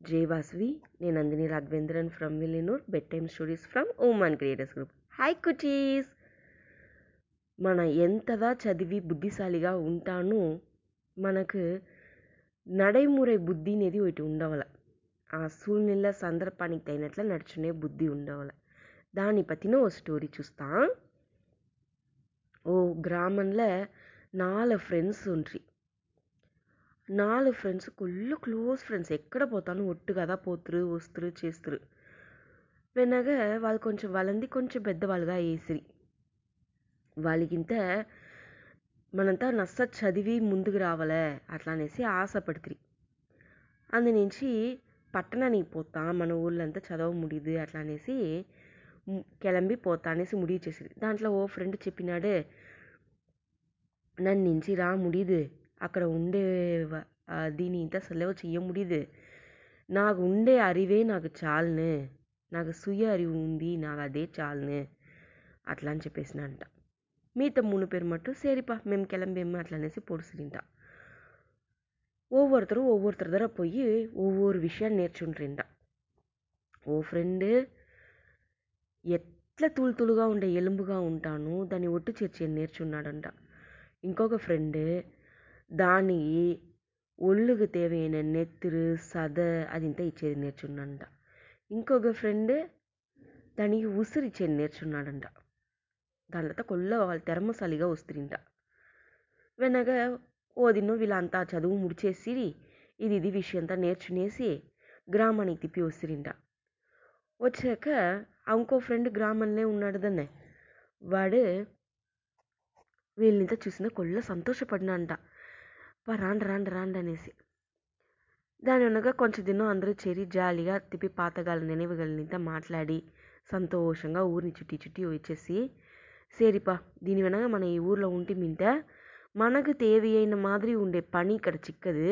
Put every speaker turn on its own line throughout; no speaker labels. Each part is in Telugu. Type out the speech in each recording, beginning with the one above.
జే వాసవి నేను Nandini Raghavendran from Villianur bed time stories from woman creators group hi cuties మన ఎంతగా చదివి బుద్ధిశాలిగా ఉంటానో మనకు நடைமுறை బుద్ధి అనేది ఒకటి ఉండవల. ఆ సూழ்நிల సందర్భానికి తగినట్లు నడుచునే బుద్ధి ఉండవల. దాని పற்றிన ఓ స్టోరీ చూస్తా. ఓ గ్రామంలో నాలుగు ఫ్రెండ్స్ ఉండ్రి. నాలుగు ఫ్రెండ్స్ ఫుల్ క్లోజ్ ఫ్రెండ్స్ ఎక్కడ పోతాను? ఒట్టు కదా? పోతురు వస్తురు చేస్తురు. పెన్నాక వాళ్ళు కొంచెం వాళ్ళంది కొంచెం పెద్దవాళ్ళుగా వేసిరి వాళ్ళకింత మనంతా నస్స చదివి ముందుకు రావాలే అట్లా అనేసి ఆశపడుతురి. అందు నుంచి పట్టణానికి పోతా మన ఊళ్ళంతా చదవ ముడిదు అట్లా అనేసి కిలంబి పోతా అనేసి ముడి చేసేది దాంట్లో ఓ ఫ్రెండ్ చెప్పినాడు నన్ను నుంచి రా ముడిదు అక్కడ ఉండే దీనింత సెలవు చేయముడిదు నాకు ఉండే అరివే నాకు చాలును నాకు స్వీయ అరివు ఉంది నాకు అదే చాలును అట్లా అని చెప్పేసినంట మిగతా மூணு பேர் மட்டும் சரிப்பா మేము கிளம்பியம்மா అట్లా అనేసి పొడిసిరింటా ஒவ்வொருத்தரும் ஒவ்வொருத்தர் தடவை போய் ஒவ்வொரு விஷయాన్ని నేర్చుంట్రింట ఓ ఫ్రెండ్ ఎట్లా తూలు తూలుగా ఉండే ఎలుముగా ఉంటానో దాన్ని ఒట్టు చేర్చి నేర్చున్నాడంట ఇంకొక ఫ్రెండ్ దాని ఒళ్ళుకు తేవైన నెత్తురు సద అదింతా ఇచ్చేది నేర్చున్నాడంట. ఇంకొక ఫ్రెండ్ దానికి ఉసిరి ఇచ్చేది నేర్చున్నాడంట. దానితో కొల్ల వాళ్ళు తెరమసాలిగా వస్తుంట వెనక ఓదినో వీళ్ళంతా చదువు ముడిచేసి ఇది ఇది విషయంతా నేర్చునేసి గ్రామానికి తిప్పి వస్తుంట వచ్చాక ఇంకో ఫ్రెండ్ గ్రామంలో ఉన్నాడు దాన్నే వాడు వీళ్ళంతా చూసిన కొల్ల సంతోషపడినంట అబ్బా రాండి రాండి రాండి అనేసి దాని వెనక కొంచెం దినం అందరూ చేరి జాలీగా తిప్పి పాతకాల నిனைவுகள்నింతా మాట్లాడి సంతోషంగా ఊరిని చుట్టి చుట్టి వచ్చేసి சரிப்பா దీని వెనక మన ఈ ఊర్లో ఉంటిమింటే మనకు తేవియైన మాదిరి ఉండే పని ఇక్కడ చిక్కదు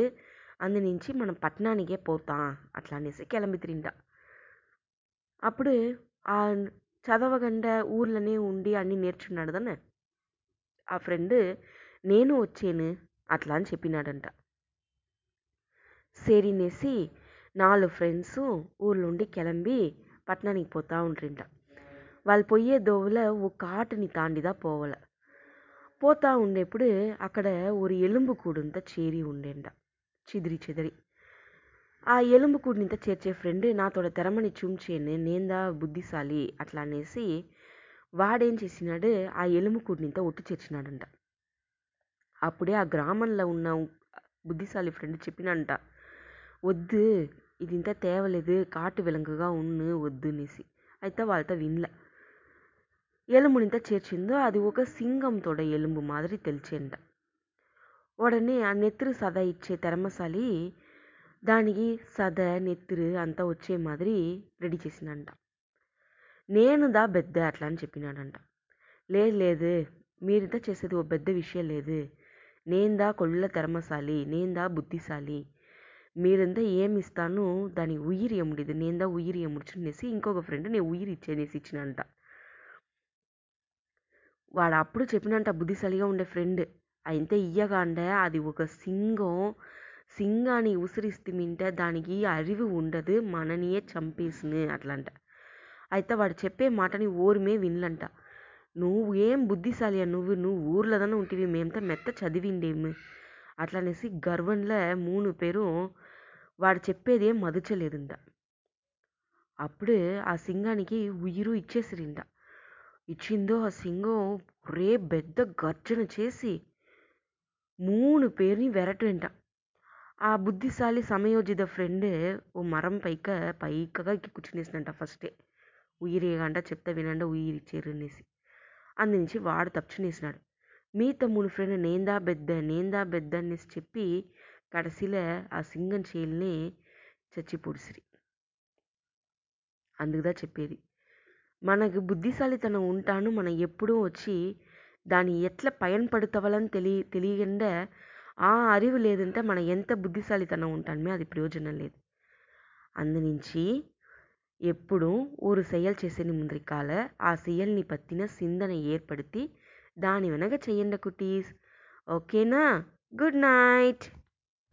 అందు నుంచి మనం పట్టణానికే పోతాం అట్లా అనేసి కిళంబి తింటా అప్పుడు ఆ చదవకుండా ఊర్లోనే ఉండి అన్నీ నేర్చున్నాడు దాన్ని ఆ ఫ్రెండ్ నేను వచ్చాను అట్లా అని చెప్పినాడంట. సేరినేసి నాలుగు ఫ్రెండ్స్ ఊర్లోండి కిలంబి పట్టణానికి పోతూ ఉంట్రింట వాళ్ళు పోయే దోవలో ఓ కాటుని తాండిదా పోవాల. పోతా ఉండేప్పుడు అక్కడ ఒక எலும்பு கூடுంతా చేరి ఉండేంట. చిదిరి చెదిరి. ఆ ఎలుంబు కూడినంత చేర్చే ఫ్రెండ్ నాతోడ తెరమని చూంచేను నేందా బుద్ధిశాలి? అట్లా అనేసి వాడేం చేసినాడు ఆ ఎలుంబు కూడినంత ఒట్టి చేర్చినాడంట. అప్పుడే ఆ గ్రామంలో ఉన్న బుద్ధిశాలి ఫ్రెండ్ చెప్పినంట వద్దు ఇది ఇంత తేవలేదు కాటు విలంగుగా ఉన్ను వద్దు అనేసి. అయితే వాళ్ళతో వినలే. ఎలుంబునింత చేర్చిందో అది ఒక సింగంతోడ ఎలుంబు మాదిరి తెలిచేంట. ఉడనే ఆ నెత్తురు సద ఇచ్చే తెరమసాలి దానికి సద నెత్తురు అంతా వచ్చే మాదిరి రెడీ చేసిందంట. నేను దా పెద్ద అట్లా అని చెప్పినాడంట. లేదు లేదు మీరింత చేసేది ఓ పెద్ద విషయం లేదు నేందా కొల్ల తెరమసాలి నేందా బుద్ధిశాలి. మీరంతా ఏమి ఇస్తాను దాని ఉయిరి ఎముడిది నేందా ఉయిరి ఎముడుచునేసి ఇంకొక ఫ్రెండ్ నేను ఉయిరి ఇచ్చేనేసి ఇచ్చినంట. వాడు అప్పుడు చెప్పినంట బుద్ధిశాలిగా ఉండే ఫ్రెండ్ అయితే ఇయ్యగాండే అది ఒక సింగం. సింగాన్ని ఉసిరిస్తిమింటే దానికి అరివి ఉండదు. మననియే చంపేసింది అట్లంట. అయితే వాడు చెప్పే మాటని ఓరిమే వినలంట. నువ్వు ఏం బుద్ధిశాలి నువ్వు నువ్వు ఊర్లోదానే ఉంటివి మేమంతా మెత్త చదివిండేమి? అట్లా అనేసి గర్వంలో మూడు పేరు వాడు చెప్పేది ఏం మదుచలేదంట. అప్పుడు ఆ సింగానికి ఉయిరు ఇచ్చేసిరింట. ఇచ్చిందో ఆ సింగం ఒరే పెద్ద గర్జన చేసి మూడు పేరుని వెరటంట. ఆ బుద్ధిశాలి సమయోజిత ఫ్రెండ్ ఓ మరం పైక పైకగా ఎక్కి కూర్చునేసినంట ఫస్టే. ఉయిరేగంట చెప్తా వినండి ఉయిరి ఇచ్చేరు అనేసి. అందించి వాడు తప్పించుకునేసినాడు మీ తమ్ముడు ఫ్రెండ్ నేందా బెద్ద నేందా బెద్ద అనేసి చెప్పి కడసిలే ఆ సింగన్ చేయల్ని చచ్చిపూడ్సిరి అందుకుదా చెప్పేది. మనకు బుద్ధిశాలితనం ఉంటాను మనం ఎప్పుడూ వచ్చి దాన్ని ఎట్లా పయన్పడతావాలని తెలియ తెలియకుండా ఆ అరివు లేదంటే మనం ఎంత బుద్ధిశాలితనం ఉంటానమే అది ప్రయోజనం లేదు. అందు నుంచి ఎప్పుడూ ఓరు సెయ్యలు చేసేని ముందరికాల ఆ సెయ్యల్ని పత్తిన సిందన ఏర్పడుద్ది దాని వెనక చెయ్యండి కుటీస్ ఓకేనా గుడ్ నైట్